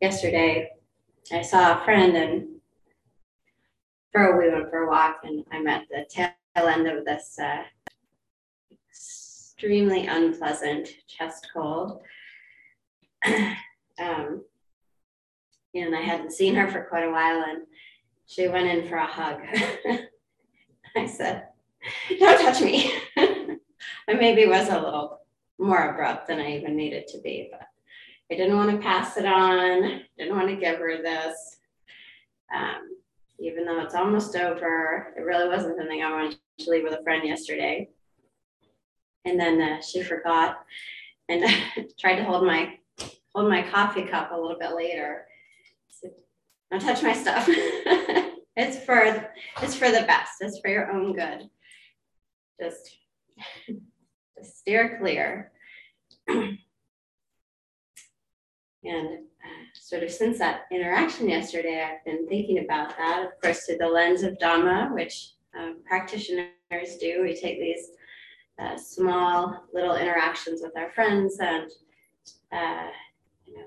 yesterday I saw a friend and for we went for a walk and I'm at the tail end of this uh, extremely unpleasant chest cold. um, and I hadn't seen her for quite a while and she went in for a hug. I said, Don't touch me. I maybe was a little more abrupt than I even needed to be, but I didn't want to pass it on, didn't want to give her this. Um, even though it's almost over, it really wasn't something I wanted to leave with a friend yesterday. And then uh, she forgot and tried to hold my hold my coffee cup a little bit later. Don't touch my stuff. it's for it's for the best. It's for your own good. Just, just steer clear. And uh, sort of since that interaction yesterday, I've been thinking about that, of course, through the lens of Dhamma, which um, practitioners do. We take these uh, small little interactions with our friends and uh, you know,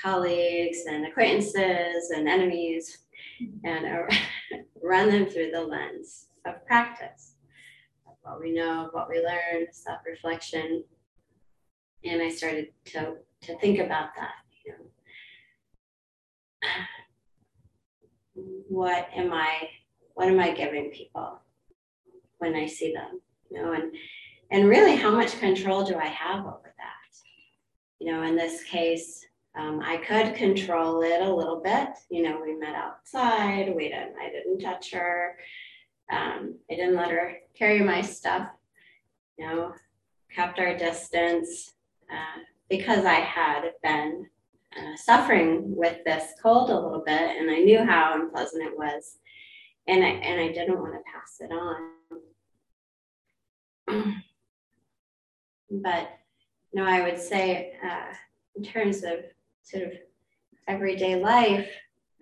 colleagues and acquaintances and enemies and uh, run them through the lens of practice of what we know, what we learn, self reflection. And I started to to think about that. You know, what am I? What am I giving people when I see them? You know, and and really, how much control do I have over that? You know, in this case, um, I could control it a little bit. You know, we met outside. We didn't. I didn't touch her. Um, I didn't let her carry my stuff. You know, kept our distance. Uh, because I had been uh, suffering with this cold a little bit and I knew how unpleasant it was. And I, and I didn't want to pass it on. but, you know, I would say, uh, in terms of sort of everyday life,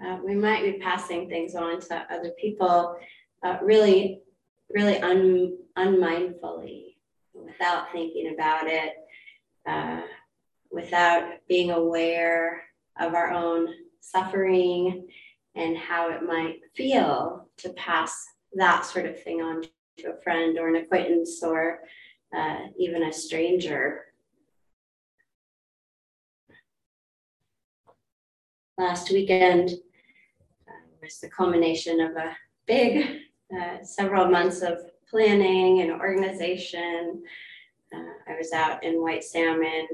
uh, we might be passing things on to other people uh, really, really un, unmindfully without thinking about it. Without being aware of our own suffering and how it might feel to pass that sort of thing on to a friend or an acquaintance or uh, even a stranger. Last weekend uh, was the culmination of a big uh, several months of planning and organization. Uh, I was out in White Salmon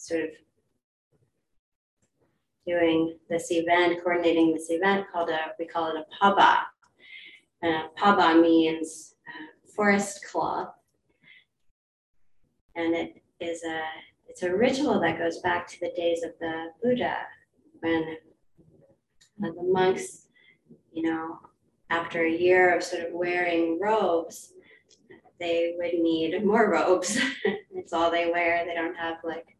sort of doing this event, coordinating this event called a, we call it a paba. Uh, paba means uh, forest cloth. And it is a, it's a ritual that goes back to the days of the Buddha when uh, the monks, you know, after a year of sort of wearing robes, they would need more robes. it's all they wear. They don't have like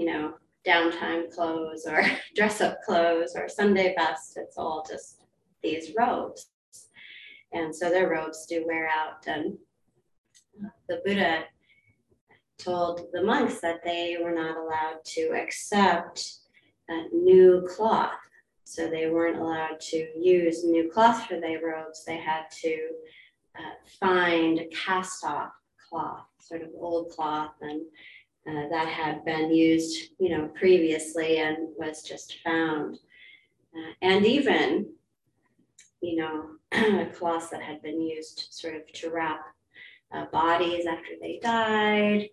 you know, downtime clothes or dress up clothes or Sunday best. It's all just these robes. And so their robes do wear out. And the Buddha told the monks that they were not allowed to accept new cloth. So they weren't allowed to use new cloth for their robes. They had to uh, find cast off cloth, sort of old cloth, and uh, that had been used, you know, previously and was just found. Uh, and even, you know, cloths that had been used sort of to wrap uh, bodies after they died.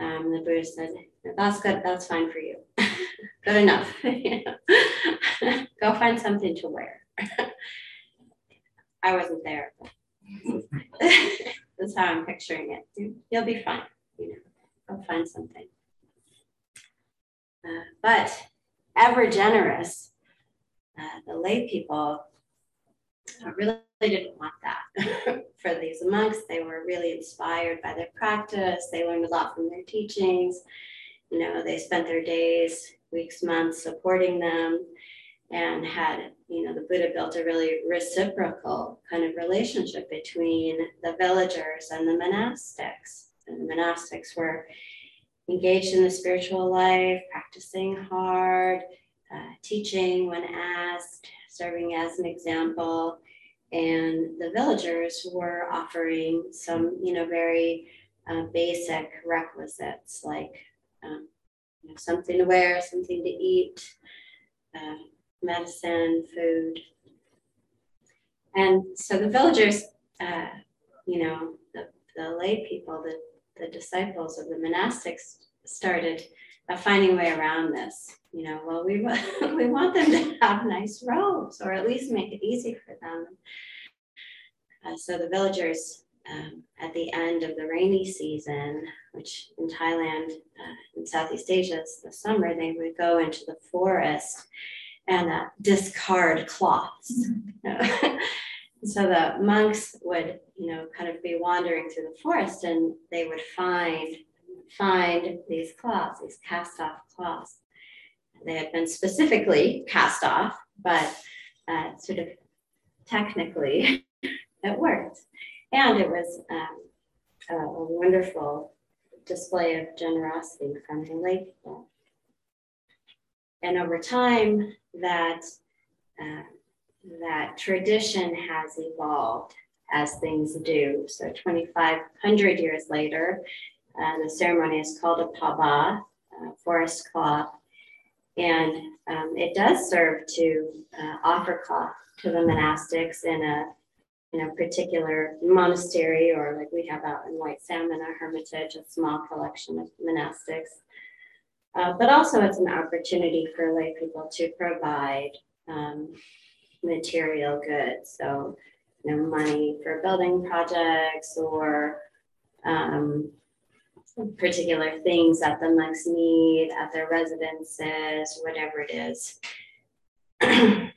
Um, the Buddha said, that's good, that's fine for you. good enough. Go find something to wear. I wasn't there. That's how I'm picturing it. You'll be fine, you know. Find something. Uh, but ever generous, uh, the lay people uh, really didn't want that for these monks. They were really inspired by their practice. They learned a lot from their teachings. You know, they spent their days, weeks, months supporting them and had, you know, the Buddha built a really reciprocal kind of relationship between the villagers and the monastics and the monastics were engaged in the spiritual life, practicing hard, uh, teaching when asked, serving as an example. And the villagers were offering some, you know, very uh, basic requisites like um, you know, something to wear, something to eat, uh, medicine, food. And so the villagers, uh, you know, the, the lay people, the, the disciples of the monastics started uh, finding a way around this. You know, well, we, we want them to have nice robes or at least make it easy for them. Uh, so the villagers um, at the end of the rainy season, which in Thailand, uh, in Southeast Asia, is the summer, they would go into the forest and uh, discard cloths. Mm-hmm. so the monks would, you know, kind of be wandering through the forest and they would find find these cloths, these cast off cloths. They had been specifically cast off, but uh, sort of technically it worked. And it was um, a, a wonderful display of generosity from the lake. And over time, that uh, that tradition has evolved as things do. So 2,500 years later, uh, the ceremony is called a paba, uh, forest cloth, and um, it does serve to uh, offer cloth to the monastics in a in a particular monastery, or like we have out in White Salmon, a hermitage, a small collection of monastics. Uh, but also, it's an opportunity for lay people to provide um, material goods. So, you know, money for building projects or um, particular things that the monks need at their residences, whatever it is.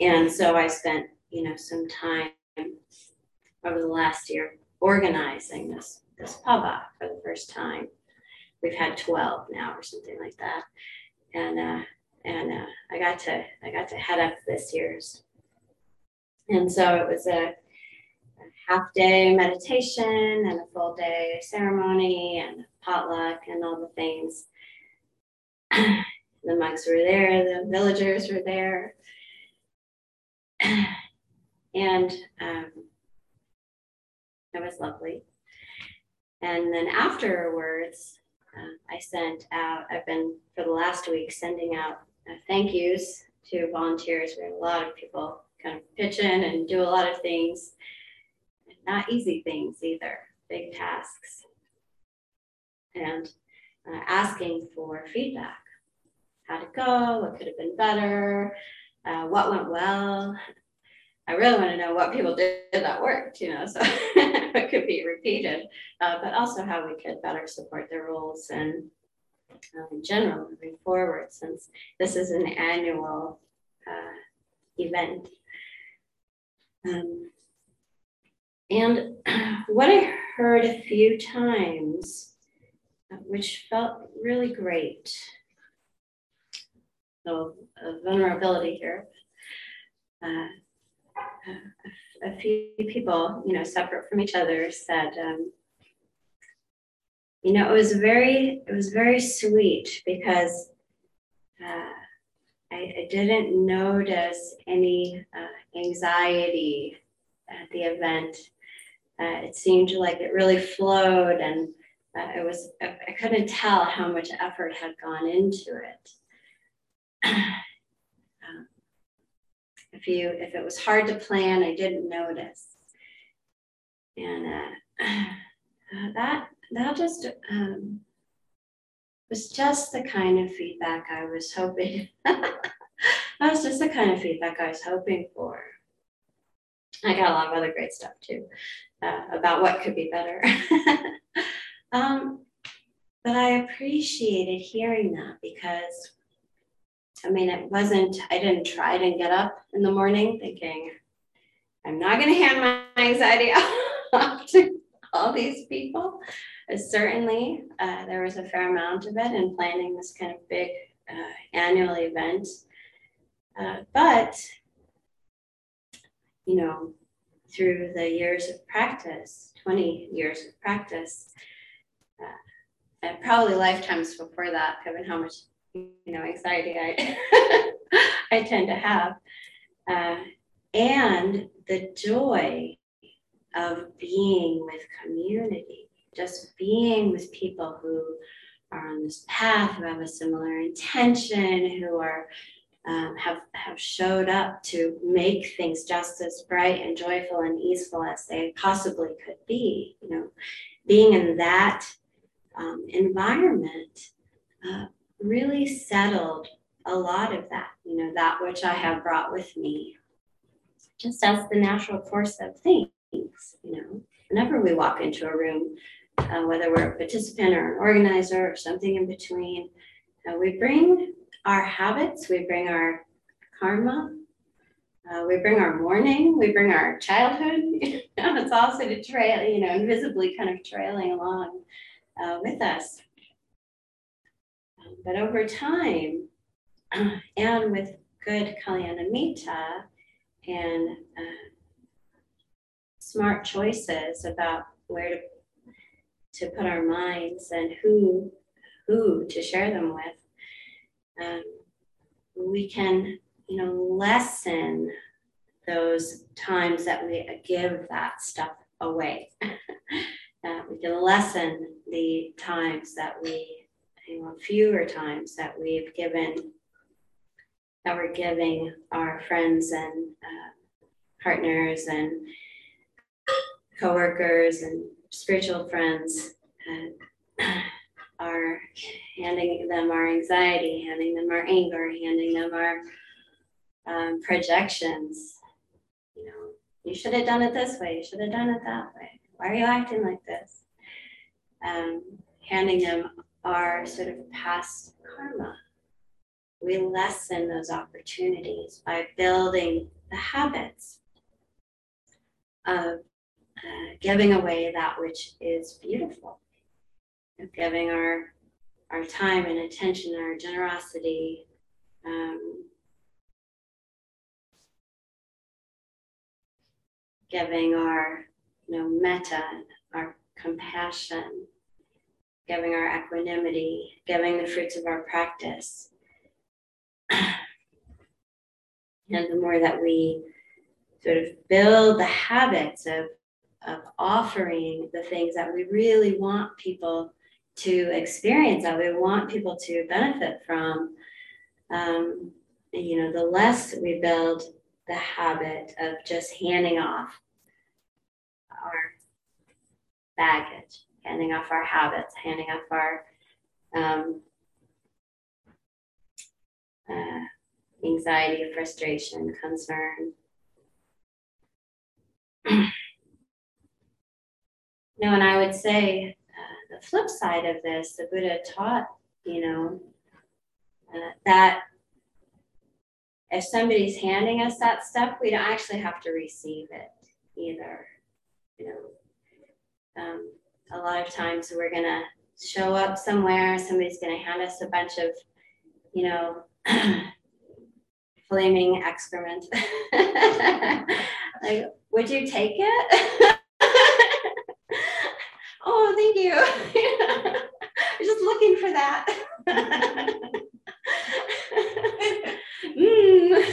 and so I spent, you know, some time over the last year organizing this this paba for the first time. We've had 12 now or something like that. And uh, and uh, I got to I got to head up this year's. And so it was a half day meditation and a full day ceremony and potluck and all the things. the monks were there, the villagers were there. and um, it was lovely. And then afterwards, uh, I sent out, I've been for the last week sending out uh, thank yous to volunteers. We have a lot of people kind of pitch in and do a lot of things not easy things either, big tasks. And uh, asking for feedback. How'd it go? What could have been better? Uh, what went well? I really want to know what people did that worked, you know, so could be repeated, uh, but also how we could better support their roles and um, in general moving forward, since this is an annual uh, event. Um, and what I heard a few times, uh, which felt really great, so vulnerability here. Uh, a, a, few people, you know, separate from each other, said, um, you know, it was very, it was very sweet because uh, I, I, didn't notice any uh, anxiety at the event. Uh, it seemed like it really flowed and uh, it was I, I, couldn't tell how much effort had gone into it if you if it was hard to plan i didn't notice. And uh, that that just um, was just the kind of feedback i was hoping that was just the kind of feedback i was hoping for. I got a lot of other great stuff too uh, about what could be better. um, but I appreciated hearing that because I mean, it wasn't, I didn't try, to get up in the morning thinking, I'm not going to hand my anxiety off to all these people. But certainly, uh, there was a fair amount of it in planning this kind of big uh, annual event. Uh, but, you know, through the years of practice, 20 years of practice, uh, probably lifetimes before that, given how much know anxiety I I tend to have, uh, and the joy of being with community, just being with people who are on this path, who have a similar intention, who are um, have have showed up to make things just as bright and joyful and easeful as they possibly could be. You know, being in that um, environment uh, really settled a lot of that. You know, that which I have brought with me, just as the natural course of things. You know, whenever we walk into a room, uh, whether we're a participant or an organizer or something in between, uh, we bring our habits, we bring our karma, uh, we bring our mourning, we bring our childhood. it's all sort trail, you know, invisibly kind of trailing along uh, with us. But over time, and with good Kalyanamitta and uh, smart choices about where to to put our minds and who who to share them with um, we can, you know, lessen those times that we give that stuff away. uh, we can lessen the times that we, fewer times that we've given, that we're giving our friends and uh, partners and coworkers and spiritual friends. Uh, are handing them our anxiety, handing them our anger, handing them our um, projections. You know, you should have done it this way, you should have done it that way. Why are you acting like this? Um, handing them our sort of past karma. We lessen those opportunities by building the habits of uh, giving away that which is beautiful of giving our our time and attention, our generosity. Um, giving our you know metta, our compassion, giving our equanimity, giving the fruits of our practice. and the more that we sort of build the habits of, of offering the things that we really want people to experience that we want people to benefit from um, you know the less we build the habit of just handing off our baggage handing off our habits handing off our um, uh, anxiety frustration concern no and i would say the flip side of this, the Buddha taught, you know, uh, that if somebody's handing us that stuff, we don't actually have to receive it either. You know, um, a lot of times we're gonna show up somewhere, somebody's gonna hand us a bunch of, you know, flaming excrement. like, would you take it? oh, thank you. I'm just looking for that. mm.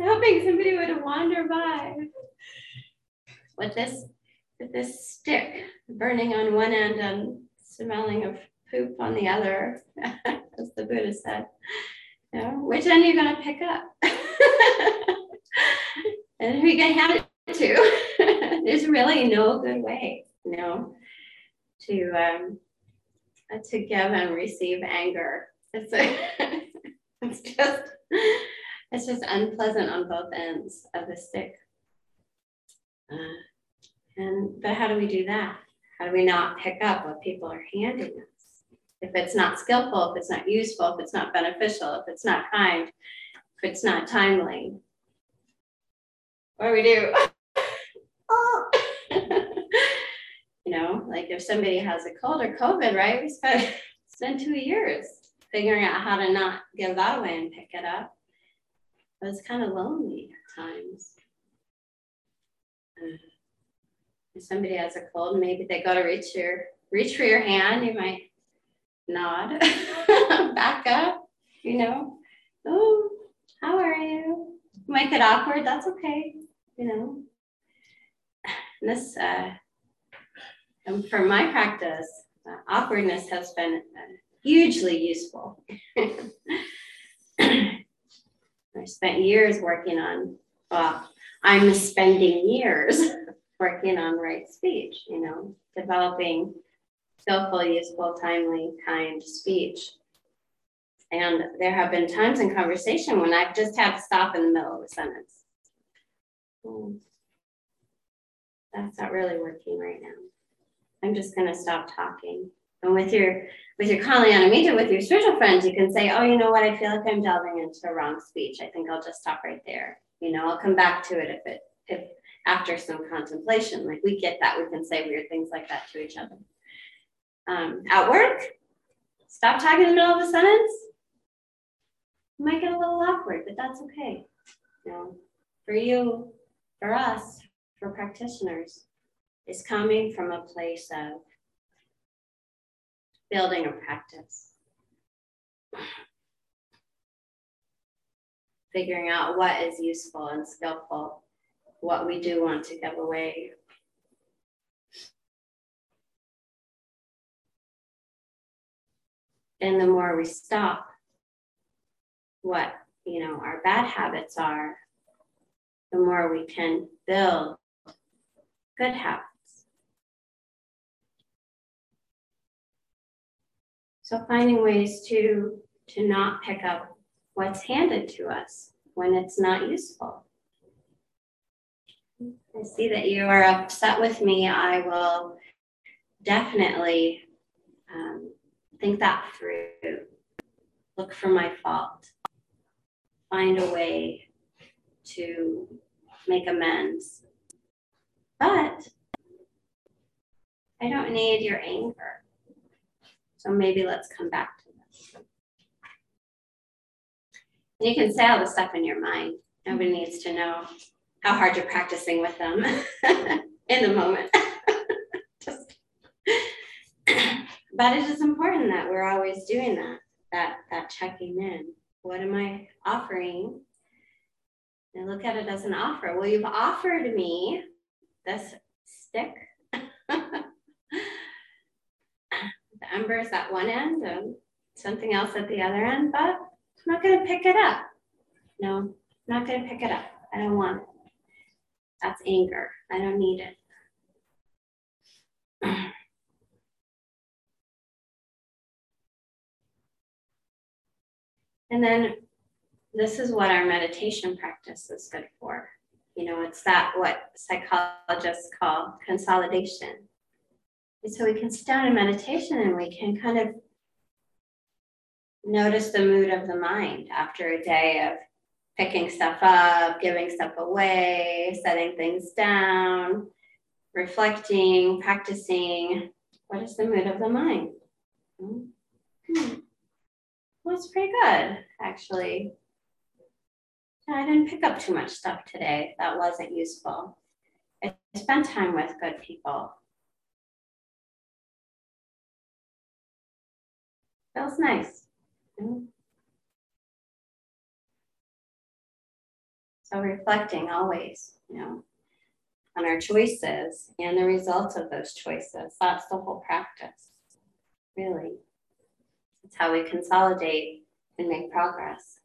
Hoping somebody would wander by with this this stick burning on one end and smelling of poop on the other, as the Buddha said. You know, which end are you going to pick up? and who are you going to hand it to? there's really no good way, you know, to um, to give and receive anger. It's a, it's just it's just unpleasant on both ends of the stick. Uh, and but how do we do that? How do we not pick up what people are handing us? If it's not skillful, if it's not useful, if it's not beneficial, if it's not kind, if it's not timely, what do we do? oh. you know, like if somebody has a cold or COVID, right? We spent spent two years figuring out how to not give that away and pick it up. It was kind of lonely at times. Uh, if somebody has a cold, maybe they go to reach your reach for your hand, you might nod, back up, you know. Oh, how are you? Might get awkward, that's okay, you know. And this, uh, and for my practice, uh, awkwardness has been uh, hugely useful. I spent years working on, well, I'm spending years working on right speech, you know, developing skillful, useful, timely, kind speech. And there have been times in conversation when I've just had to stop in the middle of a sentence. Hmm. That's not really working right now. I'm just going to stop talking. And with your with your Kalyana Mitra, with your spiritual friends, you can say, oh, you know what? I feel like I'm delving into wrong speech. I think I'll just stop right there. You know, I'll come back to it if it if after some contemplation. Like we get that. We can say weird things like that to each other. Um, at work, stop talking in the middle of a sentence. You might get a little awkward, but that's okay. You know, for you, for us, for practitioners, is coming from a place of building a practice. Figuring out what is useful and skillful, what we do want to give away. And the more we stop what you know our bad habits are, the more we can build good habits. So finding ways to to not pick up what's handed to us when it's not useful. I see that you are upset with me. I will definitely um, think that through. Look for my fault. Find a way to make amends. But I don't need your anger. So maybe let's come back to this. You can say all the stuff in your mind. Nobody needs to know how hard you're practicing with them in the moment. But it is important that we're always doing that, that, that checking in. What am I offering? And look at it as an offer. Well, you've offered me this stick the embers at one end and something else at the other end, but I'm not going to pick it up. No, I'm not going to pick it up. I don't want it. That's anger. I don't need it. And then this is what our meditation practice is good for. You know, it's that what psychologists call consolidation so we can sit down in meditation and we can kind of notice the mood of the mind after a day of picking stuff up, giving stuff away, setting things down, reflecting, practicing. What is the mood of the mind? Hmm. Well, it's pretty good, actually. I didn't pick up too much stuff today that wasn't useful. I spent time with good people. Feels nice. So reflecting always, you know, on our choices and the results of those choices. That's the whole practice, really. It's how we consolidate and make progress.